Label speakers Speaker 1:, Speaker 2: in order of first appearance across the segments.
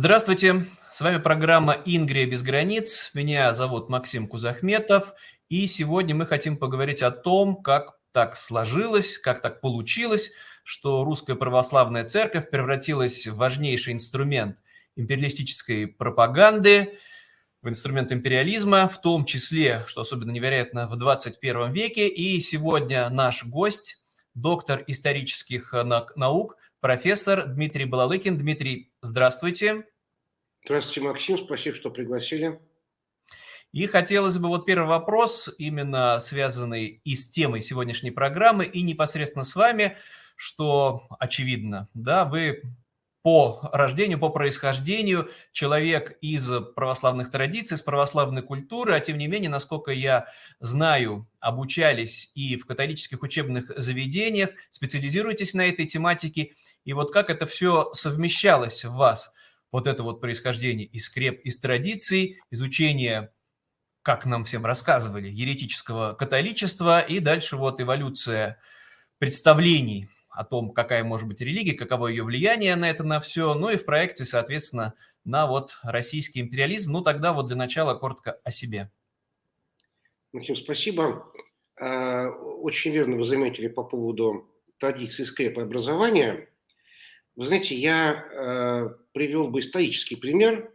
Speaker 1: Здравствуйте, с вами программа «Ингрия без границ». Меня зовут Максим Кузахметов, и сегодня мы хотим поговорить о том, как так сложилось, как так получилось, что русская православная церковь превратилась в важнейший инструмент империалистической пропаганды, в инструмент империализма, в том числе, что особенно невероятно, в 21 веке. И сегодня наш гость, доктор исторических наук – профессор Дмитрий Балалыкин. Дмитрий, здравствуйте.
Speaker 2: Здравствуйте, Максим. Спасибо, что пригласили.
Speaker 1: И хотелось бы вот первый вопрос, именно связанный и с темой сегодняшней программы, и непосредственно с вами, что очевидно, да, вы по рождению, по происхождению. Человек из православных традиций, из православной культуры, а тем не менее, насколько я знаю, обучались и в католических учебных заведениях, специализируетесь на этой тематике, и вот как это все совмещалось в вас, вот это вот происхождение из креп, из традиций, изучение как нам всем рассказывали, еретического католичества и дальше вот эволюция представлений о том, какая может быть религия, каково ее влияние на это, на все, ну и в проекте, соответственно, на вот российский империализм. Ну тогда вот для начала коротко о себе.
Speaker 2: Максим, спасибо. А, очень верно вы заметили по поводу традиции скрепа образования. Вы знаете, я а, привел бы исторический пример,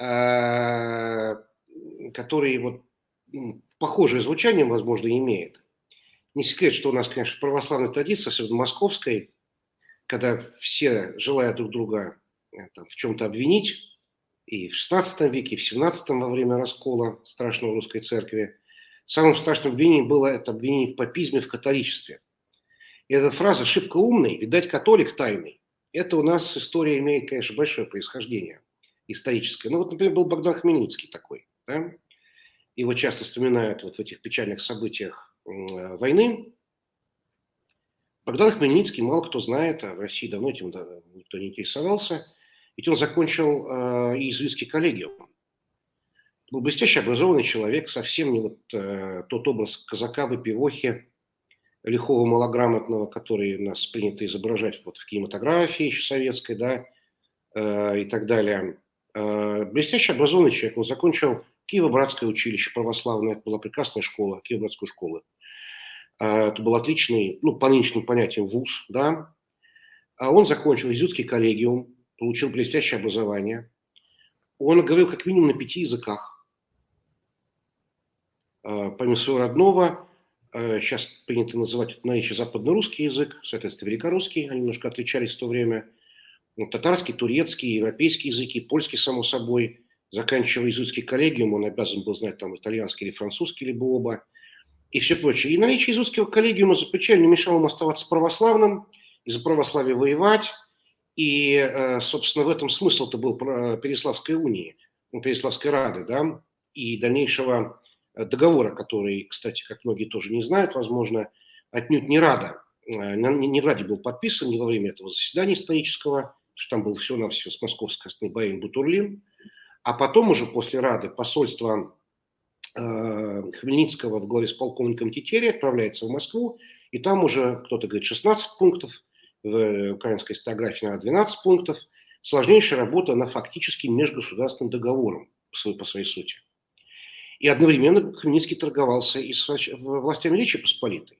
Speaker 2: а, который вот похожее звучание, возможно, имеет. Не секрет, что у нас, конечно, православная традиция, особенно московской, когда все желают друг друга э, там, в чем-то обвинить, и в XVI веке, и в XVII во время раскола страшного русской церкви. Самым страшным обвинением было это обвинение в папизме, в католичестве. И эта фраза «шибко умный», видать, католик тайный. Это у нас история имеет, конечно, большое происхождение историческое. Ну вот, например, был Богдан Хмельницкий такой. Да? Его часто вспоминают вот в этих печальных событиях войны. Богдан Хмельницкий мало кто знает, а в России давно этим никто не интересовался. Ведь он закончил э, иезуитский коллегиум. Был блестяще образованный человек, совсем не вот э, тот образ казака-выпивохи, лихого малограмотного, который нас принято изображать вот в кинематографии еще советской, да, э, и так далее. Э, блестяще образованный человек, он закончил Киево-Братское училище православное, это была прекрасная школа, Киево-Братскую школу. А, это был отличный, ну, по нынешним понятиям, вуз, да. А он закончил изюдский коллегиум, получил блестящее образование. Он говорил как минимум на пяти языках. А, помимо своего родного, сейчас принято называть на речи западно-русский язык, соответственно, великорусский, они немножко отличались в то время. Ну, татарский, турецкий, европейский языки, польский, само собой – заканчивая иезуитский коллегиум, он обязан был знать там итальянский или французский, либо оба, и все прочее. И наличие иезуитского коллегиума за плечами не мешало ему оставаться православным, и за православие воевать. И, э, собственно, в этом смысл-то был Переславской унии, ну, Переславской Рады, да, и дальнейшего э, договора, который, кстати, как многие тоже не знают, возможно, отнюдь не Рада, э, не в Раде был подписан, не во время этого заседания исторического, что там был все-навсего с московской Байен Бутурлин, а потом уже после Рады посольство э, Хмельницкого в главе с полковником Тетери отправляется в Москву, и там уже кто-то говорит 16 пунктов, в украинской историографии на 12 пунктов. Сложнейшая работа, она фактически межгосударственным договором по своей, по своей сути. И одновременно Хмельницкий торговался и с властями Речи Посполитой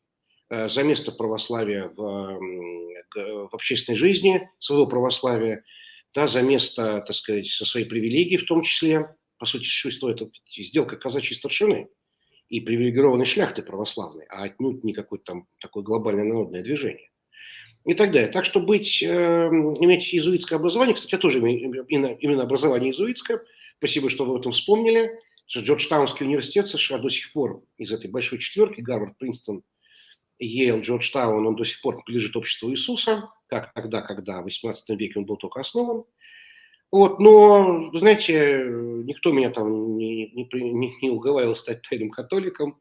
Speaker 2: э, за место православия в, в общественной жизни, своего православия, да, за место, так сказать, со своей привилегией в том числе. По сути, существует это сделка казачьей старшины и привилегированной шляхты православной, а отнюдь не какое-то там такое глобальное народное движение. И так далее. Так что быть, э, иметь иезуитское образование, кстати, я тоже имею именно, именно образование иезуитское, спасибо, что вы об этом вспомнили, что Джорджтаунский университет США до сих пор из этой большой четверки, Гарвард, Принстон, Йейл, Джорджтаун, он до сих пор принадлежит обществу Иисуса, как тогда, когда в XVIII веке он был только основан. Вот, но, знаете, никто меня там не, не, не, уговаривал стать тайным католиком.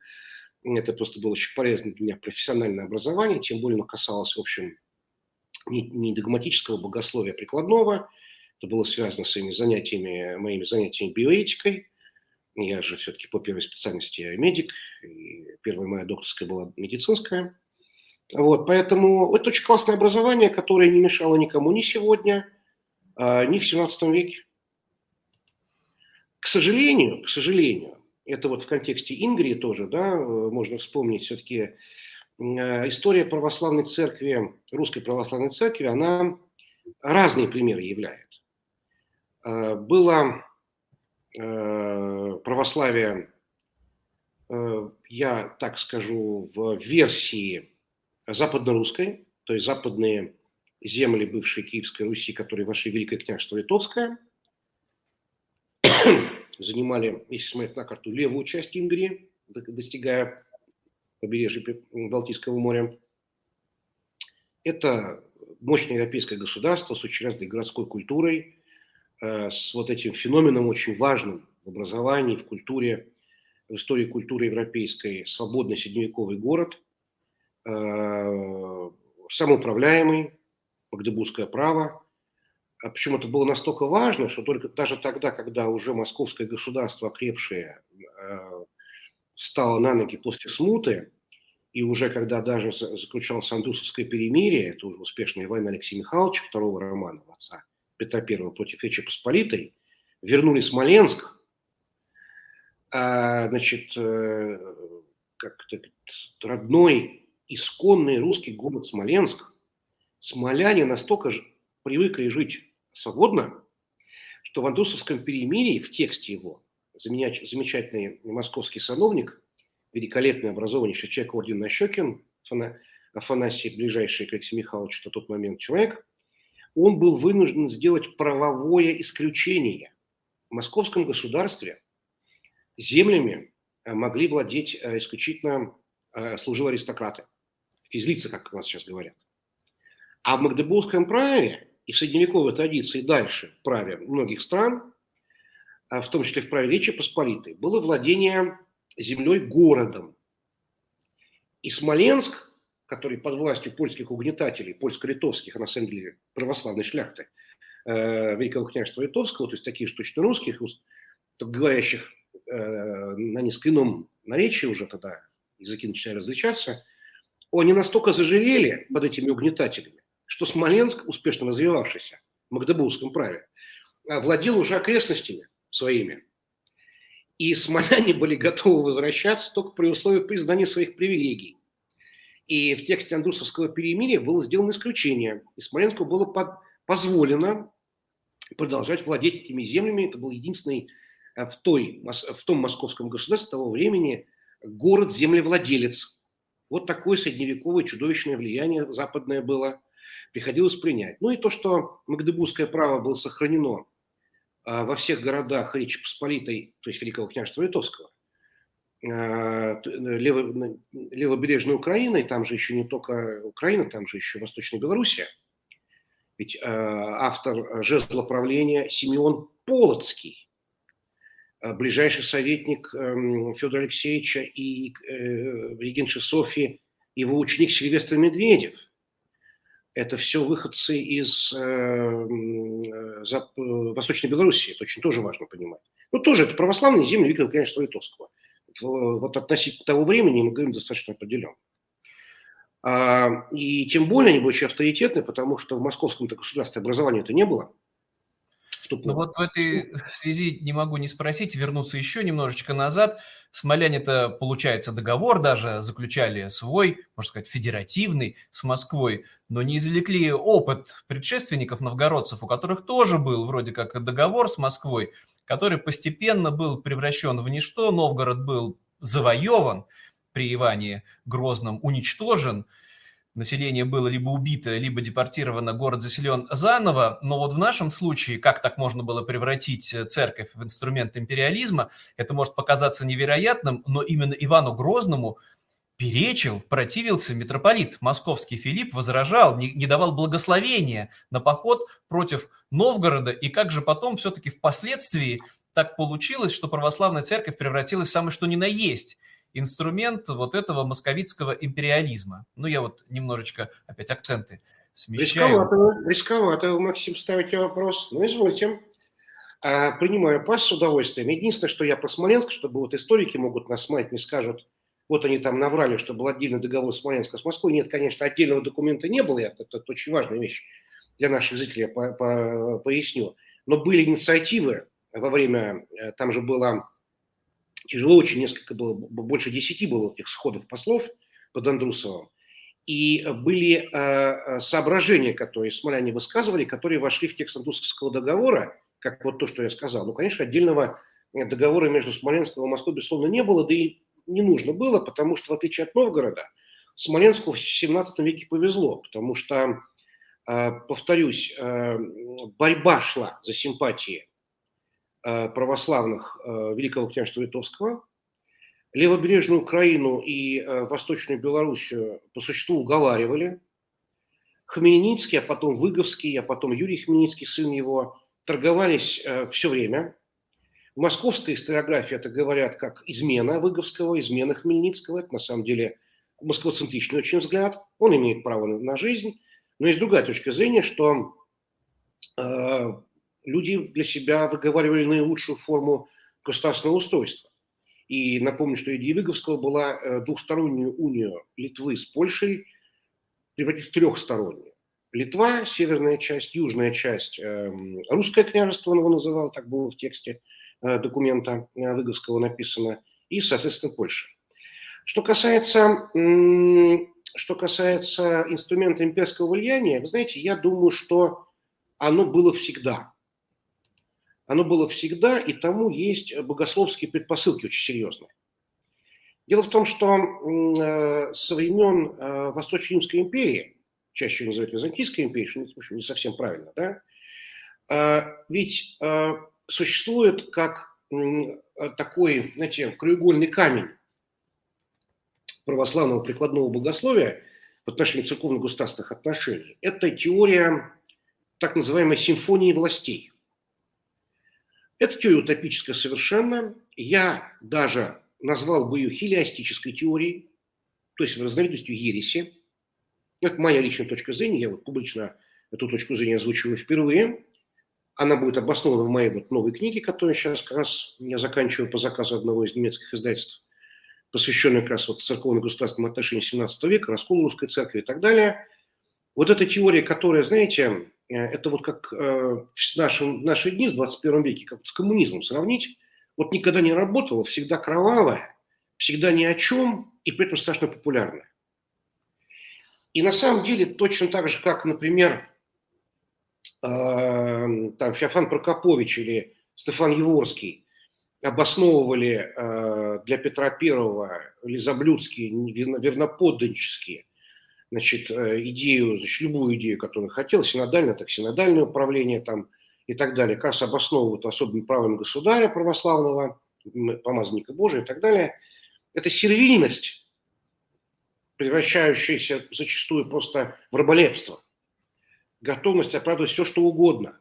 Speaker 2: Это просто было очень полезно для меня профессиональное образование, тем более оно касалось, в общем, не, не догматического богословия, прикладного. Это было связано с моими занятиями, моими занятиями биоэтикой. Я же все-таки по первой специальности медик, и первая моя докторская была медицинская. Вот, поэтому это очень классное образование, которое не мешало никому ни сегодня, а, ни в 17 веке. К сожалению, к сожалению, это вот в контексте Ингрии тоже, да, можно вспомнить все-таки история православной церкви, русской православной церкви, она разные примеры являет. Было православие, я так скажу, в версии западно-русской, то есть западные земли бывшей Киевской Руси, которые вошли Великое княжество Литовское, занимали, если смотреть на карту, левую часть Ингрии, достигая побережья Балтийского моря. Это мощное европейское государство с очень разной городской культурой, э, с вот этим феноменом очень важным в образовании, в культуре, в истории культуры европейской, свободный средневековый город, э, самоуправляемый, магдебургское право. А Причем это было настолько важно, что только даже тогда, когда уже московское государство, окрепшее, э, встало на ноги после смуты, и уже когда даже заключалось Андусовское перемирие, это уже успешная война Алексея Михайловича, второго романа отца Петра I против Речи Посполитой, вернули Смоленск, а, значит, э, как-то родной, исконный русский город Смоленск, смоляне настолько же привыкли жить свободно, что в Андусовском перемирии, в тексте его, замечательный московский сановник, великолепный образованнейший человек орден Нащекин, Афанасий, ближайший к Алексею Михайловичу на тот момент человек, он был вынужден сделать правовое исключение. В московском государстве землями э, могли владеть э, исключительно э, служивые аристократы, физлицы, как у нас сейчас говорят. А в Магдебургском праве и в средневековой традиции дальше, в праве многих стран, в том числе в праве Речи Посполитой, было владение землей городом. И Смоленск, который под властью польских угнетателей, польско-литовских, а на самом деле православной шляхты, э, Великого княжества Литовского, то есть таких точно русских, говорящих э, на несколько ином наречии уже тогда, языки начали различаться, они настолько зажирели под этими угнетателями, что Смоленск, успешно развивавшийся в Магдебургском праве, владел уже окрестностями своими. И смоляне были готовы возвращаться только при условии признания своих привилегий. И в тексте Андрусовского перемирия было сделано исключение. И Смоленску было под, позволено продолжать владеть этими землями. Это был единственный а, в, той, в том московском государстве того времени город-землевладелец. Вот такое средневековое чудовищное влияние западное было приходилось принять. Ну и то, что Магдебургское право было сохранено а, во всех городах Речи Посполитой, то есть Великого княжества Литовского, лево, левобережной Украины, там же еще не только Украина, там же еще Восточная Белоруссия. Ведь а, автор жезла правления Симеон Полоцкий, ближайший советник эм, Федора Алексеевича и э, регенши Софии, его ученик Сильвестр Медведев – это все выходцы из э, э, э, Восточной Белоруссии, это очень тоже важно понимать. Ну, тоже это православные земли Виктора, конечно, Литовского. Вот относительно того времени мы говорим достаточно определенно. А, и тем более они были очень авторитетны, потому что в московском-то государстве образования это не было
Speaker 1: ту Ну вот в этой связи не могу не спросить, вернуться еще немножечко назад. Смоляне-то, получается, договор даже заключали свой, можно сказать, федеративный с Москвой, но не извлекли опыт предшественников новгородцев, у которых тоже был вроде как договор с Москвой, который постепенно был превращен в ничто, Новгород был завоеван при Иване Грозном, уничтожен – население было либо убито, либо депортировано, город заселен заново. Но вот в нашем случае, как так можно было превратить э, церковь в инструмент империализма, это может показаться невероятным, но именно Ивану Грозному перечил, противился митрополит московский Филипп, возражал, не, не давал благословения на поход против Новгорода. И как же потом все-таки впоследствии так получилось, что православная церковь превратилась в самое что ни на есть – инструмент вот этого московитского империализма. Ну, я вот немножечко опять акценты смещаю.
Speaker 2: Рисковато, рисковато Максим, ставите вопрос. Ну, извольте. А, принимаю пас с удовольствием. Единственное, что я про Смоленск, чтобы вот историки могут нас смотреть, не скажут, вот они там наврали, что был отдельный договор Смоленска с Москвой. Нет, конечно, отдельного документа не было, это, это, очень важная вещь. для наших зрителей я по, по, поясню. Но были инициативы во время, э, там же было тяжело очень, несколько было, больше десяти было этих сходов послов под Андрусовым. И были э, э, соображения, которые смоляне высказывали, которые вошли в текст Антусовского договора, как вот то, что я сказал. Ну, конечно, отдельного договора между Смоленском и Москвой, безусловно, не было, да и не нужно было, потому что, в отличие от Новгорода, Смоленску в 17 веке повезло, потому что, э, повторюсь, э, борьба шла за симпатии Э, православных э, Великого княжества Литовского. Левобережную Украину и э, Восточную Белоруссию по существу уговаривали. Хмельницкий, а потом Выговский, а потом Юрий Хмельницкий, сын его, торговались все время. В московской историографии это говорят как измена Выговского, измена Хмельницкого. Это на самом деле москвоцентричный очень взгляд. Он имеет право на жизнь. Но есть другая точка зрения, что люди для себя выговаривали наилучшую форму государственного устройства. И напомню, что идея Выговского была э, двухстороннюю унию Литвы с Польшей превратить в трехстороннюю. Литва, северная часть, южная часть, эм, русское княжество он его называл, так было в тексте э, документа э, Выговского написано, и, соответственно, Польша. Что касается, что касается инструмента имперского влияния, вы знаете, я думаю, что оно было всегда оно было всегда, и тому есть богословские предпосылки очень серьезные. Дело в том, что э, со времен э, Восточно-Римской империи, чаще ее называют Византийской империей, что в общем, не совсем правильно, да, э, ведь существует как такой, знаете, краеугольный камень православного прикладного богословия в отношении церковно-государственных отношений. Это теория так называемой симфонии властей – эта теория утопическая совершенно. Я даже назвал бы ее хилиастической теорией, то есть разновидностью ереси. Это моя личная точка зрения, я вот публично эту точку зрения озвучиваю впервые. Она будет обоснована в моей вот новой книге, которую сейчас как раз я заканчиваю по заказу одного из немецких издательств, посвященной как раз вот церковно-государственным отношениям 17 века, расколу русской церкви и так далее. Вот эта теория, которая, знаете, это вот как э, в нашем, наши дни в 21 веке, как с коммунизмом сравнить, вот никогда не работала, всегда кровавая, всегда ни о чем и при этом страшно популярная. И на самом деле точно так же, как, например, э, там Феофан Прокопович или Стефан Еворский обосновывали для Петра Первого или Заблюдские верноподданнические значит, э, идею, значит, любую идею, которую хотел, синодальное, так синодальное управление там и так далее, раз обосновывают особым правом государя православного, помазанника Божия и так далее. Это сервильность, превращающаяся зачастую просто в раболепство, готовность оправдывать все, что угодно.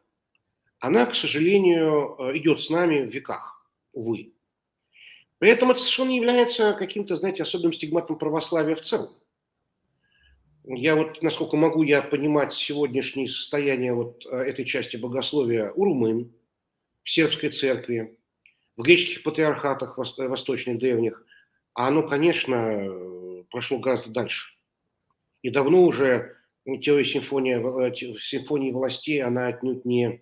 Speaker 2: Она, к сожалению, э, идет с нами в веках, увы. При этом это совершенно не является каким-то, знаете, особенным стигматом православия в целом я вот, насколько могу я понимать сегодняшнее состояние вот э, этой части богословия у румын, в сербской церкви, в греческих патриархатах восточных древних, а оно, конечно, прошло гораздо дальше. И давно уже теория симфонии, э, симфонии властей, она отнюдь не,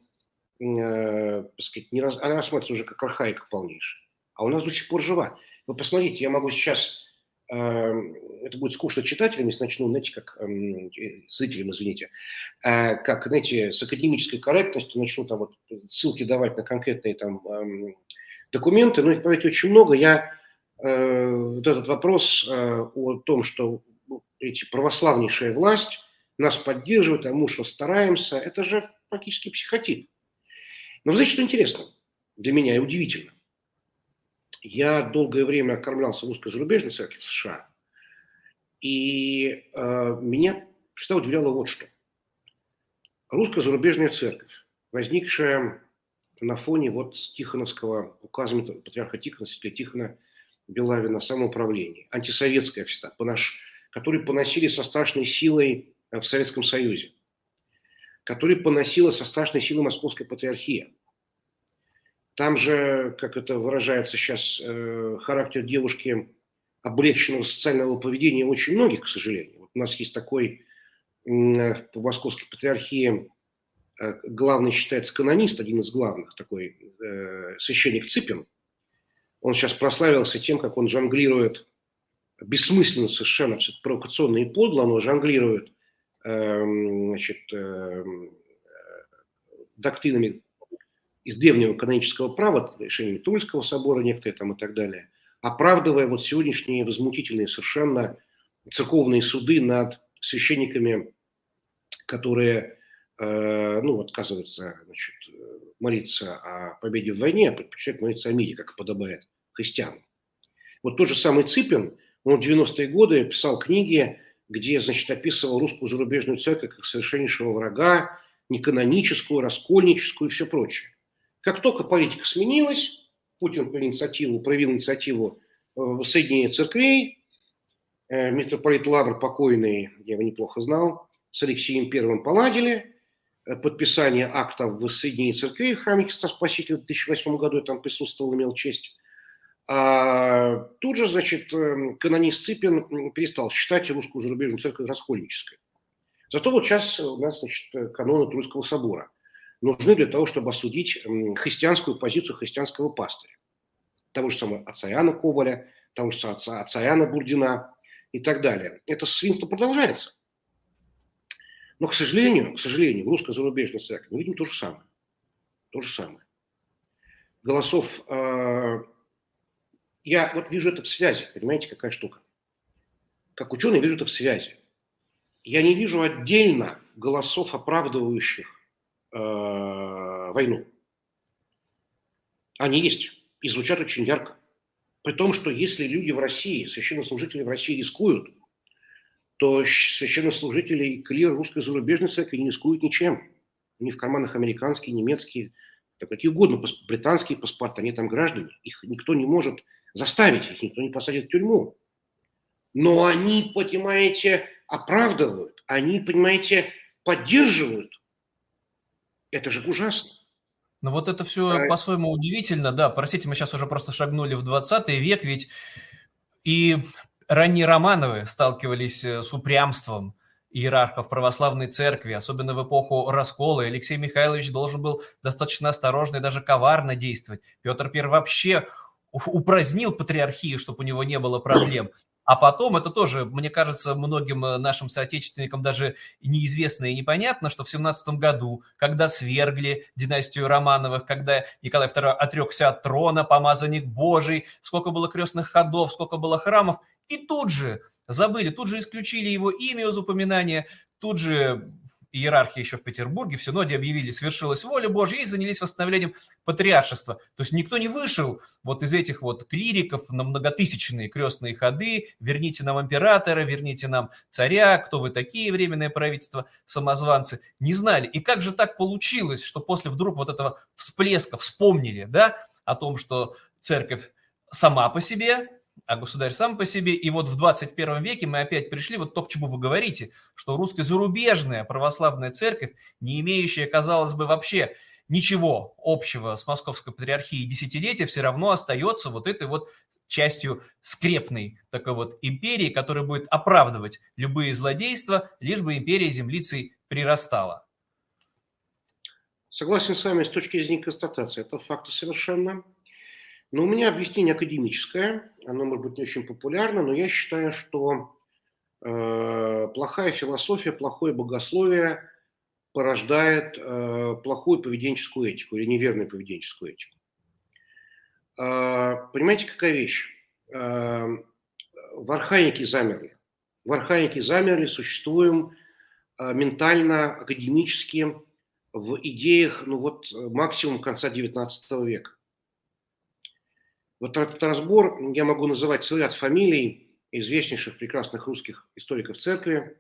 Speaker 2: э, сказать, не раз, она рассматривается уже как архаика полнейшая. А у нас до сих пор жива. Вы посмотрите, я могу сейчас это будет скучно читателям, если начну, знаете, как эм, э, зрителям, извините, э, как, знаете, с академической корректностью начну там вот ссылки давать на конкретные там эм, документы, но их, поверьте, очень много. Я э, вот этот вопрос о том, что ну, эти православнейшая власть нас поддерживает, а мы что стараемся, это же практически психотип. Но знаете, что интересно для меня и удивительно? Я долгое время окормлялся в русской зарубежной церкви в США, и э, меня всегда удивляло вот что. Русская зарубежная церковь, возникшая на фоне вот Тихоновского указа патриарха Тихона, святителя Тихона Белавина, самоуправления, антисоветская всегда, понаш, которые поносили со страшной силой в Советском Союзе, которые поносила со страшной силой Московская патриархия. Там же, как это выражается сейчас, э, характер девушки облегченного социального поведения очень многих, к сожалению. Вот у нас есть такой в Московской патриархии главный считается канонист, один из главных, такой священник Ципин. Он сейчас прославился тем, как он жонглирует, бессмысленно совершенно, провокационно и подло, но жонглирует эм, значит, эм, доктринами из древнего канонического права, решениями Тульского собора некоторые там и так далее, оправдывая вот сегодняшние возмутительные совершенно церковные суды над священниками, которые э, ну, отказываются значит, молиться о победе в войне, а предпочитают молиться о мире, как подобает христианам. Вот тот же самый Ципин, он в 90-е годы писал книги, где, значит, описывал русскую зарубежную церковь как совершеннейшего врага, неканоническую, раскольническую и все прочее. Как только политика сменилась, Путин проявил инициативу, проявил инициативу э, воссоединения церквей, э, митрополит Лавр покойный, я его неплохо знал, с Алексеем Первым поладили, э, подписание акта в воссоединении церквей в храме Христа Спасителя в 2008 году я там присутствовал, имел честь. А тут же, значит, канонист Ципин перестал считать русскую зарубежную церковь раскольнической. Зато вот сейчас у нас, значит, каноны Тульского собора нужны для того, чтобы осудить христианскую позицию христианского пастыря. Того же самого Иоанна Коваля, того же отца, Иоанна Бурдина и так далее. Это свинство продолжается. Но, к сожалению, к сожалению, в русской зарубежной церкви мы видим то же самое. То же самое. Голосов... Э, я вот вижу это в связи, понимаете, какая штука. Как ученый вижу это в связи я не вижу отдельно голосов, оправдывающих войну. Они есть и звучат очень ярко. При том, что если люди в России, священнослужители в России рискуют, то священнослужители и клир русской зарубежной церкви не рискуют ничем. У них в карманах американские, немецкие, да какие угодно, британские паспорты, они там граждане. Их никто не может заставить, их никто не посадит в тюрьму. Но они, понимаете, оправдывают, они, понимаете, поддерживают. Это же ужасно.
Speaker 1: Ну вот это все а... по-своему удивительно, да. Простите, мы сейчас уже просто шагнули в 20 век, ведь и ранние Романовы сталкивались э, с упрямством иерархов православной церкви, особенно в эпоху раскола. Алексей Михайлович должен был достаточно осторожно и даже коварно действовать. Петр I вообще упразднил патриархию, чтобы у него не было проблем. А потом, это тоже, мне кажется, многим э, нашим соотечественникам даже неизвестно и непонятно, что в 17 году, когда свергли династию Романовых, когда Николай II отрекся от трона, помазанник Божий, сколько было крестных ходов, сколько было храмов, и тут же забыли, тут же исключили его имя из упоминания, тут же иерархии еще в Петербурге, в Синоде объявили, свершилась воля Божья и занялись восстановлением патриаршества. То есть никто не вышел вот из этих вот клириков на многотысячные крестные ходы, верните нам императора, верните нам царя, кто вы такие, временное правительство, самозванцы, не знали. И как же так получилось, что после вдруг вот этого всплеска вспомнили, да, о том, что церковь сама по себе а государь сам по себе. И вот в 21 веке мы опять пришли вот то, к чему вы говорите, что русская зарубежная православная церковь, не имеющая, казалось бы, вообще ничего общего с московской патриархией десятилетия, все равно остается вот этой вот частью скрепной такой вот империи, которая будет оправдывать любые злодейства, лишь бы империя землицей прирастала.
Speaker 2: Согласен с вами с точки зрения констатации. Это факты совершенно. Но у меня объяснение академическое, оно может быть не очень популярно, но я считаю, что э, плохая философия, плохое богословие порождает э, плохую поведенческую этику или неверную поведенческую этику. Э, понимаете, какая вещь? Э, в архаике замерли. В архаике замерли, существуем э, ментально, академически, в идеях, ну вот, максимум конца XIX века. Вот этот разбор я могу называть целый ряд фамилий известнейших прекрасных русских историков церкви.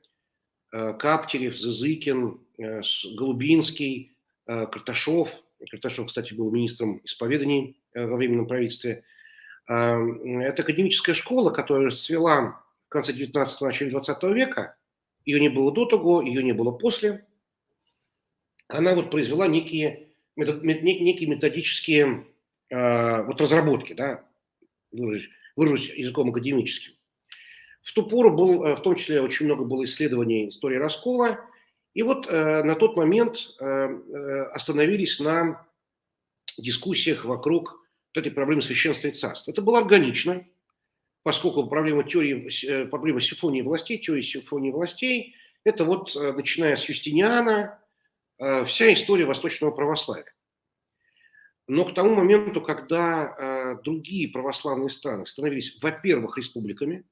Speaker 2: Э, Каптерев, Зазыкин, э, Голубинский, э, Карташов. Карташов, кстати, был министром исповеданий во временном правительстве. Это академическая школа, которая расцвела в конце 19-го, начале 20 века. Ее не было до того, ее не было после. Она вот произвела некие, некие методические Э, вот разработки, да, выражусь языком академическим. В ту пору был, э, в том числе очень много было исследований истории раскола, И вот э, на тот момент э, э, остановились на дискуссиях вокруг вот этой проблемы священства и царства. Это было органично, поскольку проблема теории, э, проблема симфонии властей, теории симфонии властей, это вот, начиная с Юстиниана, вся история восточного православия. Но к тому моменту, когда другие православные страны становились, во-первых, республиками,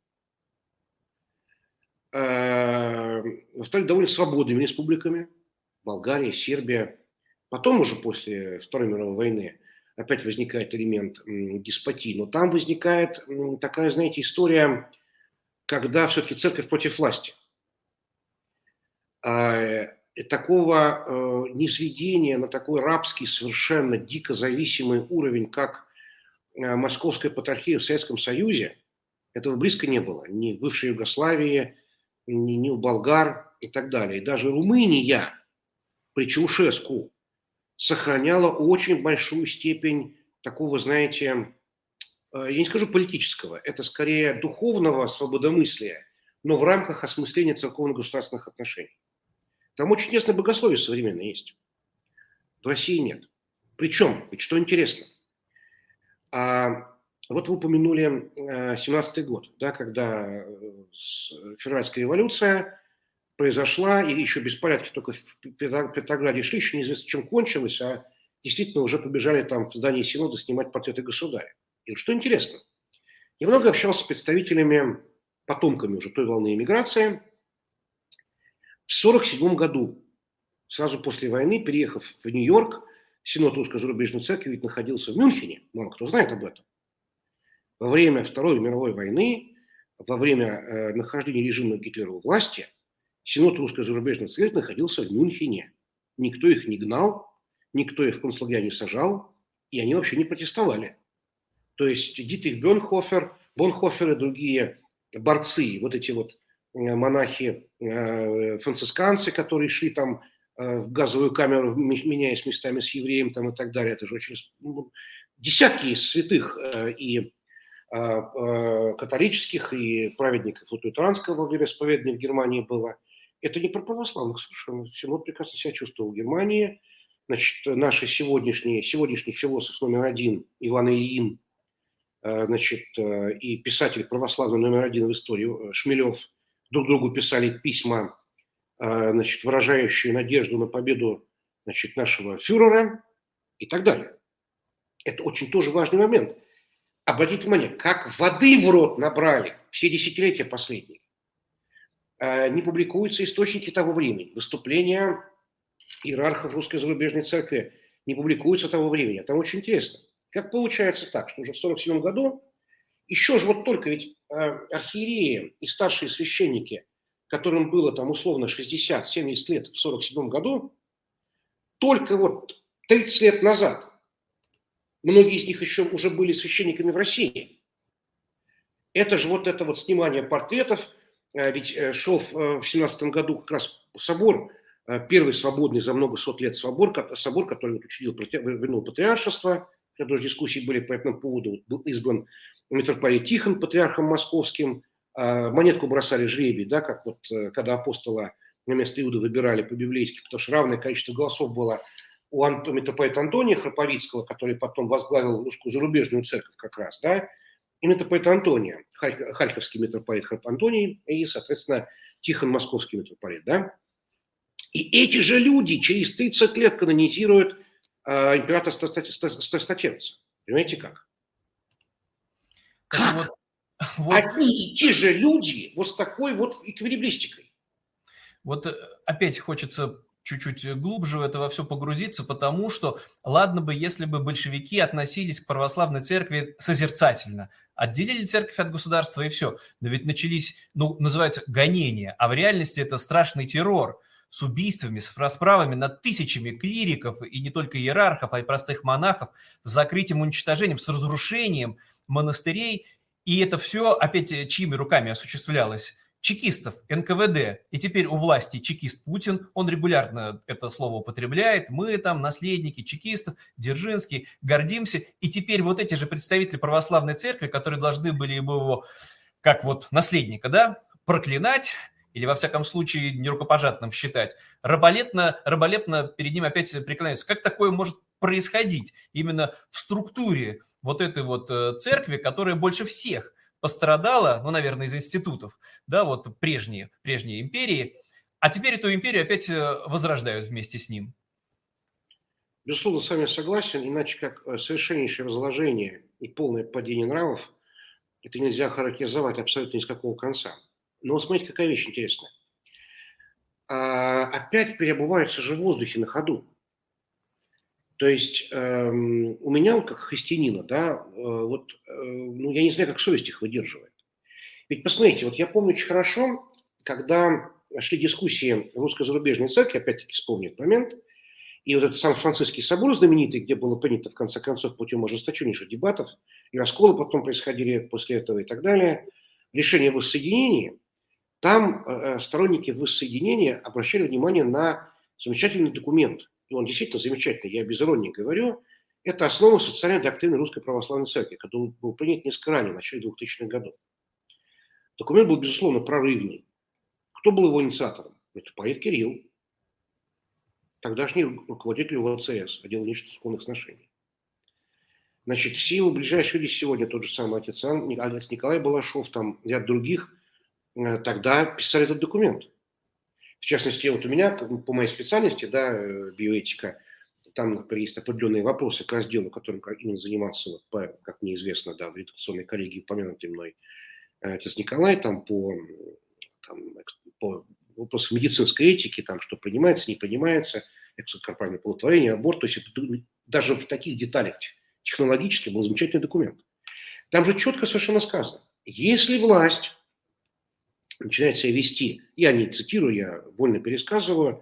Speaker 2: во-вторых, довольно свободными республиками, Болгария, Сербия, потом уже после Второй мировой войны опять возникает элемент деспотии, но там возникает такая, знаете, история, когда все-таки церковь против власти. А, такого э, низведения на такой рабский, совершенно дико зависимый уровень, как э, Московская патриархия в Советском Союзе, этого близко не было. Ни в бывшей Югославии, ни, ни у болгар и так далее. И даже Румыния при Чаушеску сохраняла очень большую степень такого, знаете, э, я не скажу политического, это скорее духовного свободомыслия, но в рамках осмысления церковно-государственных отношений. Там очень интересное богословие современное есть. В России нет. Причем, ведь что интересно, а, вот вы упомянули 17-й э, год, да, когда э, февральская революция, произошла, или еще беспорядки только в Петрограде шли, еще неизвестно, чем кончилось, а действительно уже побежали там в здании Синода снимать портреты государя. И что интересно, я много общался с представителями, потомками уже той волны иммиграции. В 1947 году, сразу после войны, переехав в Нью-Йорк, Синод Русской зарубежной церкви ведь находился в Мюнхене, мало кто знает об этом. Во время Второй мировой войны, во время э, нахождения режима Гитлера у власти – Синод русской зарубежной церкви находился в Мюнхене. Никто их не гнал, никто их в концлагеря не сажал, и они вообще не протестовали. То есть Дитрих Бенхофер, Бонхофер и другие борцы, вот эти вот монахи, э, францисканцы, которые шли там э, в газовую камеру, меняясь местами с евреем там и так далее. Это же очень... Ну, десятки святых и католических, и праведников лутуранского вероисповедания в Германии было. Это не про православных совершенно. Синод прекрасно себя чувствовал в Германии. Значит, наши сегодняшние, сегодняшний философ номер один Иван Ильин, э, значит, э, и писатель православный номер один в истории э, Шмелев друг другу писали письма, значит, выражающие надежду на победу значит, нашего фюрера и так далее. Это очень тоже важный момент. Обратите внимание, как воды в рот набрали все десятилетия последние. Э, не публикуются источники того времени. Выступления иерархов русской зарубежной церкви не публикуются того времени. Это очень интересно. Как получается так, что уже в 1947 году, еще же вот только ведь э, архиереи и старшие священники, которым было там условно 60-70 лет в 1947 году, только вот 30 лет назад, многие из них еще уже были священниками в России. Это же вот это вот снимание портретов – Э, ведь э, шел э, в 17 году как раз собор, первый свободный за много сот лет собор, собор который учредил вернул патриаршество, когда тоже дискуссии были по этому поводу, был избран митрополит Тихон патриархом московским, монетку бросали жребий, да, как вот когда апостола на место Иуда выбирали по-библейски, потому что равное количество голосов было у митрополита Антония Храповицкого, который потом возглавил русскую зарубежную церковь как раз, да, и митрополит Антония, Харьковский митрополит Харп Антоний и, соответственно, Тихон Московский митрополит. Да? И эти же люди через 30 лет канонизируют э, императора Страстотерпца. Понимаете как? Как? Вот, вот. Одни и те же люди вот с такой вот эквилибристикой.
Speaker 1: Вот э, опять хочется чуть-чуть глубже в это во все погрузиться, потому что, ладно бы, если бы большевики относились к православной церкви созерцательно, отделили церковь от государства и все, но ведь начались, ну, называется, гонения, а в реальности это страшный террор с убийствами, с расправами над тысячами клириков и не только иерархов, а и простых монахов, с закрытием, уничтожением, с разрушением монастырей, и это все опять чьими руками осуществлялось? чекистов НКВД, и теперь у власти чекист Путин, он регулярно это слово употребляет, мы там наследники чекистов, Дзержинский, гордимся, и теперь вот эти же представители православной церкви, которые должны были бы его, как вот наследника, да, проклинать, или во всяком случае нерукопожатным считать, раболепно, раболепно перед ним опять преклоняются. Как такое может происходить именно в структуре вот этой вот э, церкви, которая больше всех пострадала, ну, наверное, из институтов, да, вот прежние, прежние империи, а теперь эту империю опять э, возрождают вместе с ним.
Speaker 2: Безусловно, с вами согласен, иначе как э, совершеннейшее разложение и полное падение нравов, это нельзя характеризовать абсолютно ни с какого конца. Но смотрите, какая вещь интересная. А, опять переобуваются же в воздухе на ходу. То есть эм, у меня, как христианина, да, э, вот, э, ну, я не знаю, как совесть их выдерживает. Ведь посмотрите, вот я помню очень хорошо, когда шли дискуссии русско-зарубежной церкви, опять-таки вспомню этот момент, и вот этот Сан-Франциский собор знаменитый, где было принято, в конце концов, путем ожесточеннейших дебатов, и расколы потом происходили после этого и так далее, решение о воссоединении, там э, сторонники воссоединения обращали внимание на замечательный документ – и он действительно замечательный, я без иронии говорю, это основа социальной доктрины Русской Православной Церкви, который был принят несколько ранее, в начале 2000-х годов. Документ был, безусловно, прорывный. Кто был его инициатором? Это поэт Кирилл, тогдашний руководитель УВЦС, отдел внешнецерковных сношений. Значит, все его ближайшие люди сегодня, тот же самый отец, отец Николай Балашов, там ряд других, э, тогда писали этот документ. В частности, вот у меня, по моей специальности, да, э, биоэтика, там, например, есть определенные вопросы к разделу, которым именно занимался, вот, по, как мне известно, да, в редакционной коллегии, упомянутый мной э, отец Николай, там, по, там, по вопросам медицинской этики, там, что принимается, не принимается, эксокорпоральное плодотворение, аборт, то есть это, даже в таких деталях технологически был замечательный документ. Там же четко совершенно сказано, если власть начинает себя вести, я не цитирую, я вольно пересказываю,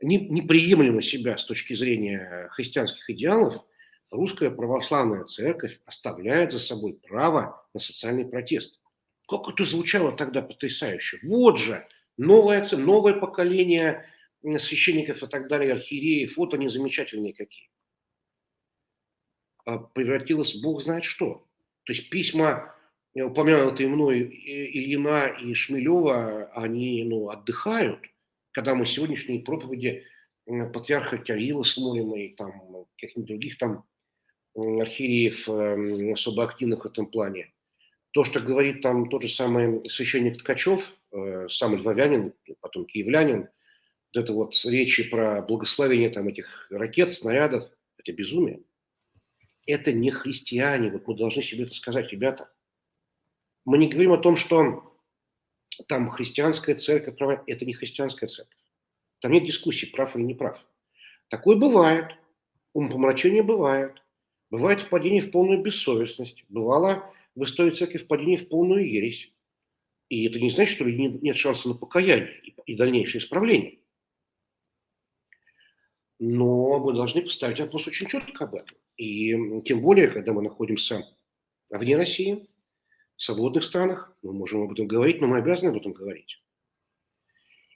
Speaker 2: не, неприемлемо себя с точки зрения христианских идеалов, русская православная церковь оставляет за собой право на социальный протест. Как это звучало тогда потрясающе. Вот же новое, новое поколение священников и так далее, архиереев, вот они замечательные какие. А превратилось бог знает что. То есть письма упомянутые мной Ильина и Шмелева, они ну, отдыхают, когда мы сегодняшние проповеди патриарха Кирилла смотрим и там каких-нибудь других там архиереев эм, особо активных в этом плане. То, что говорит там тот же самый священник Ткачев, э, сам львовянин, потом киевлянин, вот это вот речи про благословение там этих ракет, снарядов, это безумие. Это не христиане, вот мы должны себе это сказать, ребята – мы не говорим о том, что там христианская церковь, права, это не христианская церковь. Там нет дискуссий, прав или не прав. Такое бывает, умопомрачение бывает, бывает впадение в полную бессовестность, бывало в истории церкви впадение в полную ересь. И это не значит, что нет шанса на покаяние и дальнейшее исправление. Но мы должны поставить вопрос очень четко об этом. И тем более, когда мы находимся вне России, свободных странах, мы можем об этом говорить, но мы обязаны об этом говорить.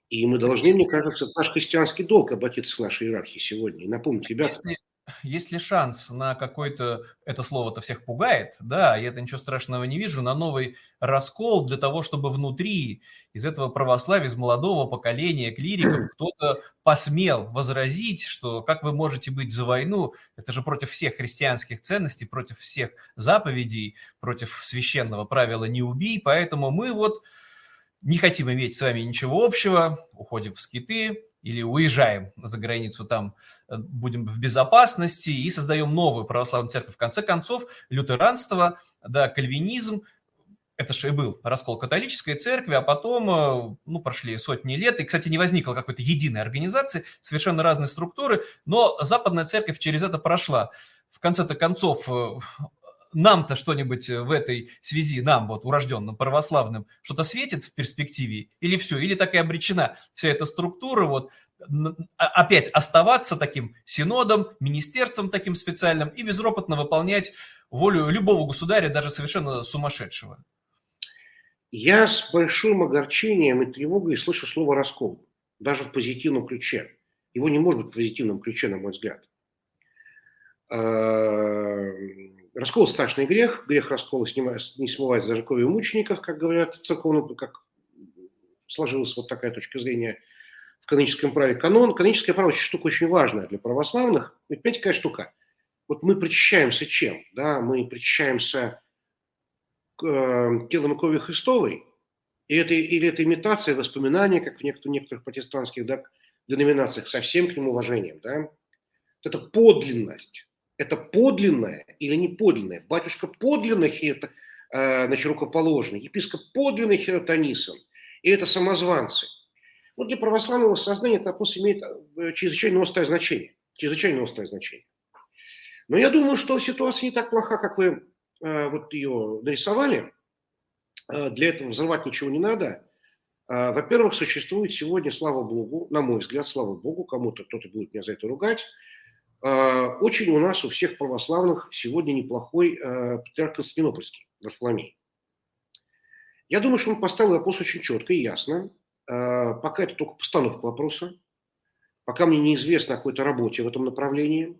Speaker 2: И мы должны, мне кажется, наш христианский долг обратиться к нашей иерархии сегодня. И напомнить, ребята,
Speaker 1: если, есть ли шанс на какой-то, это слово-то всех пугает, да, я это ничего страшного не вижу, на новый раскол для того, чтобы внутри из этого православия, из молодого поколения клириков кто-то посмел возразить, что как вы можете быть за войну, это же против всех христианских ценностей, против всех заповедей, против священного правила «не убий», поэтому мы вот не хотим иметь с вами ничего общего, уходим в скиты, или уезжаем за границу, там э, будем в безопасности и создаем новую православную церковь. В конце концов, лютеранство, да, кальвинизм, это же и был раскол католической церкви, а потом, э, ну, прошли сотни лет, и, кстати, не возникло какой-то единой организации, совершенно разные структуры, но западная церковь через это прошла. В конце-то концов, э, нам-то что-нибудь в этой связи, нам вот урожденным православным, что-то светит в перспективе или все, или так и обречена вся эта структура вот а, опять оставаться таким синодом, министерством таким специальным и безропотно выполнять волю любого государя, даже совершенно сумасшедшего.
Speaker 2: Я с большим огорчением и тревогой слышу слово «раскол», даже в позитивном ключе. Его не может быть в позитивном ключе, на мой взгляд. Раскол – страшный грех. Грех раскола не смывается даже кровью мучеников, как говорят в церковном, как сложилась вот такая точка зрения в каноническом праве. Канон, каноническое право – штука очень важная для православных. Ведь понимаете, какая штука? Вот мы причащаемся чем? Да, мы причащаемся э, телом и крови Христовой, и это, или это имитация воспоминания, как в некоторых, некоторых протестантских да, деноминациях, со всем к ним уважением. Да? Это подлинность. Это подлинное или не подлинное? Батюшка подлинно это, э, значит, рукоположный, епископ подлинный хиротонисон. И это самозванцы. Вот для православного сознания это вопрос имеет э, чрезвычайно острое значение. Чрезвычайно острое значение. Но я думаю, что ситуация не так плоха, как вы э, вот ее нарисовали. Э, для этого взрывать ничего не надо. Во-первых, существует сегодня, слава богу, на мой взгляд, слава богу, кому-то кто-то будет меня за это ругать, очень у нас у всех православных сегодня неплохой э, патриарх Константинопольский, Варфоломей. Я думаю, что он поставил вопрос очень четко и ясно. Э, пока это только постановка вопроса. Пока мне неизвестно о какой-то работе в этом направлении.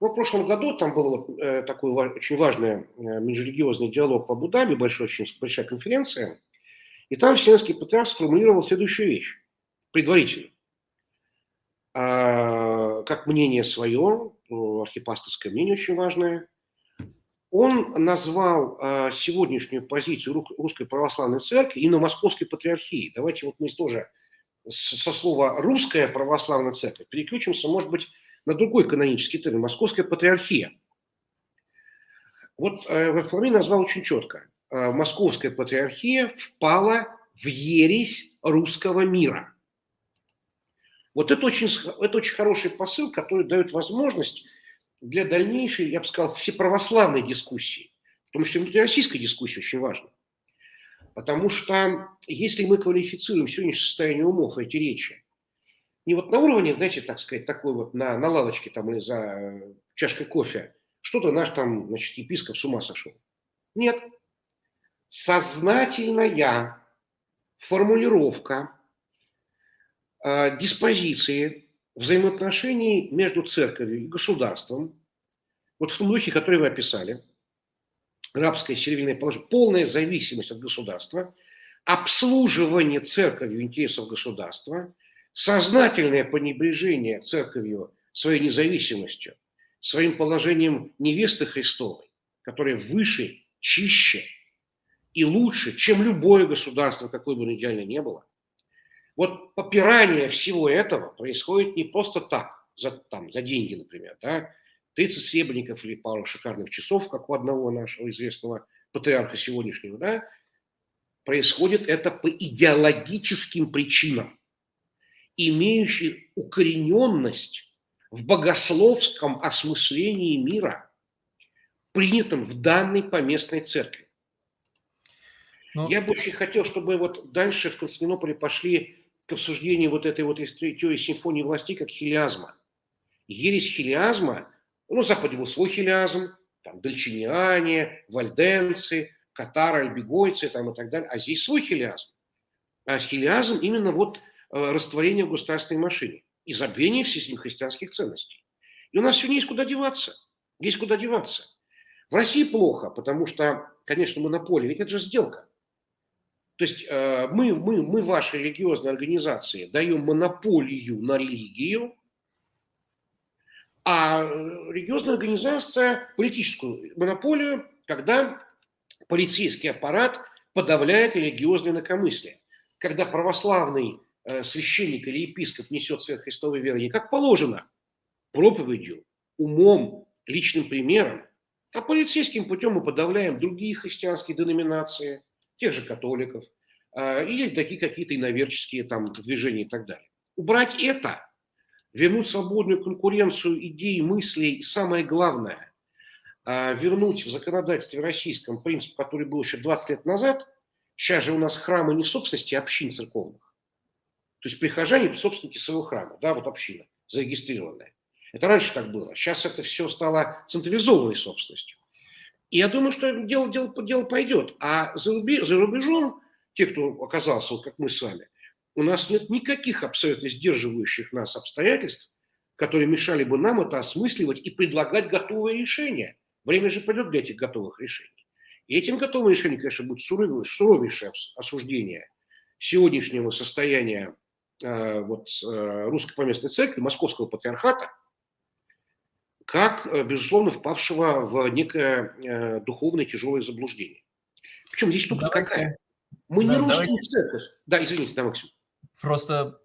Speaker 2: Но в прошлом году там был вот, э, такой очень важный э, межрелигиозный диалог в Абу-Даби, большой, очень большая конференция. И там Вселенский Патриарх сформулировал следующую вещь, предварительно. А, как мнение свое, архипасторское мнение очень важное, он назвал а, сегодняшнюю позицию Русской Православной Церкви и на Московской Патриархии. Давайте вот мы тоже со слова «русская православная церковь» переключимся, может быть, на другой канонический термин – Московская Патриархия. Вот э, Варфоломей назвал очень четко. Э, Московская Патриархия впала в ересь русского мира. Вот это очень, это очень хороший посыл, который дает возможность для дальнейшей, я бы сказал, всеправославной дискуссии, в том числе внутрироссийской дискуссии очень важно. Потому что если мы квалифицируем сегодняшнее состояние умов, эти речи, не вот на уровне, знаете, так сказать, такой вот на, на лавочке там или за чашкой кофе, что-то наш там, значит, епископ с ума сошел. Нет. Сознательная формулировка диспозиции взаимоотношений между церковью и государством, вот в том духе, который вы описали, рабское сервильное положение, полная зависимость от государства, обслуживание церковью интересов государства, сознательное пренебрежение церковью своей независимостью, своим положением невесты Христовой, которая выше, чище и лучше, чем любое государство, какое бы оно идеально не было, вот попирание всего этого происходит не просто так, за, там, за деньги, например, да, 30 серебряников или пару шикарных часов, как у одного нашего известного патриарха сегодняшнего, да, происходит это по идеологическим причинам, имеющим укорененность в богословском осмыслении мира, принятом в данной поместной церкви. Но... Ну, Я бы очень хотел, чтобы вот дальше в Константинополе пошли к обсуждению вот этой вот теории симфонии властей как хилиазма. Ересь хилиазма, ну, Западе был свой хилиазм, там, дальчиниане, вальденцы, катары, альбегойцы там, и так далее, а здесь свой хилиазм. А хилиазм именно вот э, растворение в государственной машине и забвение всех христианских ценностей. И у нас сегодня есть куда деваться. Есть куда деваться. В России плохо, потому что, конечно, монополия, ведь это же сделка. То есть э, мы, мы, мы вашей религиозной организации даем монополию на религию, а религиозная организация политическую монополию, когда полицейский аппарат подавляет религиозное инакомыслие. Когда православный э, священник или епископ несет свет Христовой веры не как положено, проповедью, умом, личным примером, а полицейским путем мы подавляем другие христианские деноминации – тех же католиков, а, или такие какие-то иноверческие там движения и так далее. Убрать это, вернуть свободную конкуренцию идей, мыслей, и самое главное, а, вернуть в законодательстве российском принцип, который был еще 20 лет назад, сейчас же у нас храмы не собственности общин церковных, то есть прихожане – собственники своего храма, да, вот община зарегистрированная. Это раньше так было. Сейчас это все стало централизованной собственностью. И я думаю, что дело, дело, дело пойдет. А за, рубеж, за рубежом, те, кто оказался, вот как мы с вами, у нас нет никаких абсолютно сдерживающих нас обстоятельств, которые мешали бы нам это осмысливать и предлагать готовые решения. Время же пойдет для этих готовых решений. И этим готовым решением, конечно, будет суровейшее, суровейшее осуждение сегодняшнего состояния э, вот, э, русской поместной церкви, московского патриархата, как, э, безусловно, впавшего в некое э, духовное тяжелое заблуждение. Причем здесь штука давайте, какая? Мы да, не русская давайте. церковь. Да, извините, да, Максим.
Speaker 1: Просто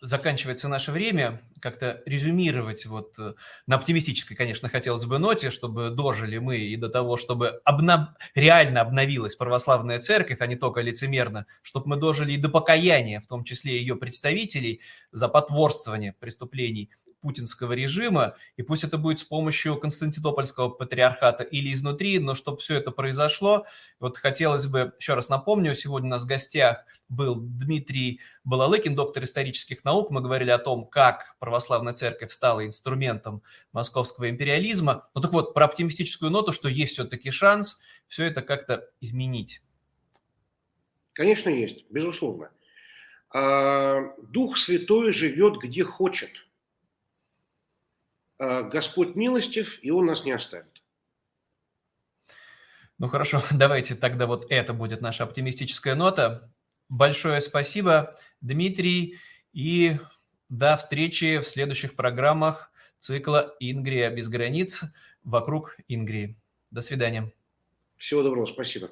Speaker 1: заканчивается наше время, как-то резюмировать вот э, на оптимистической, конечно, хотелось бы ноте, чтобы дожили мы и до того, чтобы обнов... реально обновилась православная церковь, а не только лицемерно, чтобы мы дожили и до покаяния, в том числе ее представителей, за потворствование преступлений путинского режима, и пусть это будет с помощью Константинопольского патриархата или изнутри, но чтобы все это произошло, вот хотелось бы, еще раз напомню, сегодня у нас в гостях был Дмитрий Балалыкин, доктор исторических наук, мы говорили о том, как православная церковь стала инструментом московского империализма. Ну так вот, про оптимистическую ноту, что есть все-таки шанс все это как-то изменить.
Speaker 2: Конечно, есть, безусловно. А, Дух Святой живет где хочет – Господь милостив, и Он нас не оставит.
Speaker 1: Ну хорошо, давайте тогда вот это будет наша оптимистическая нота. Большое спасибо, Дмитрий, и до встречи в следующих программах цикла «Ингрия без границ» вокруг Ингрии. До свидания.
Speaker 2: Всего доброго, спасибо.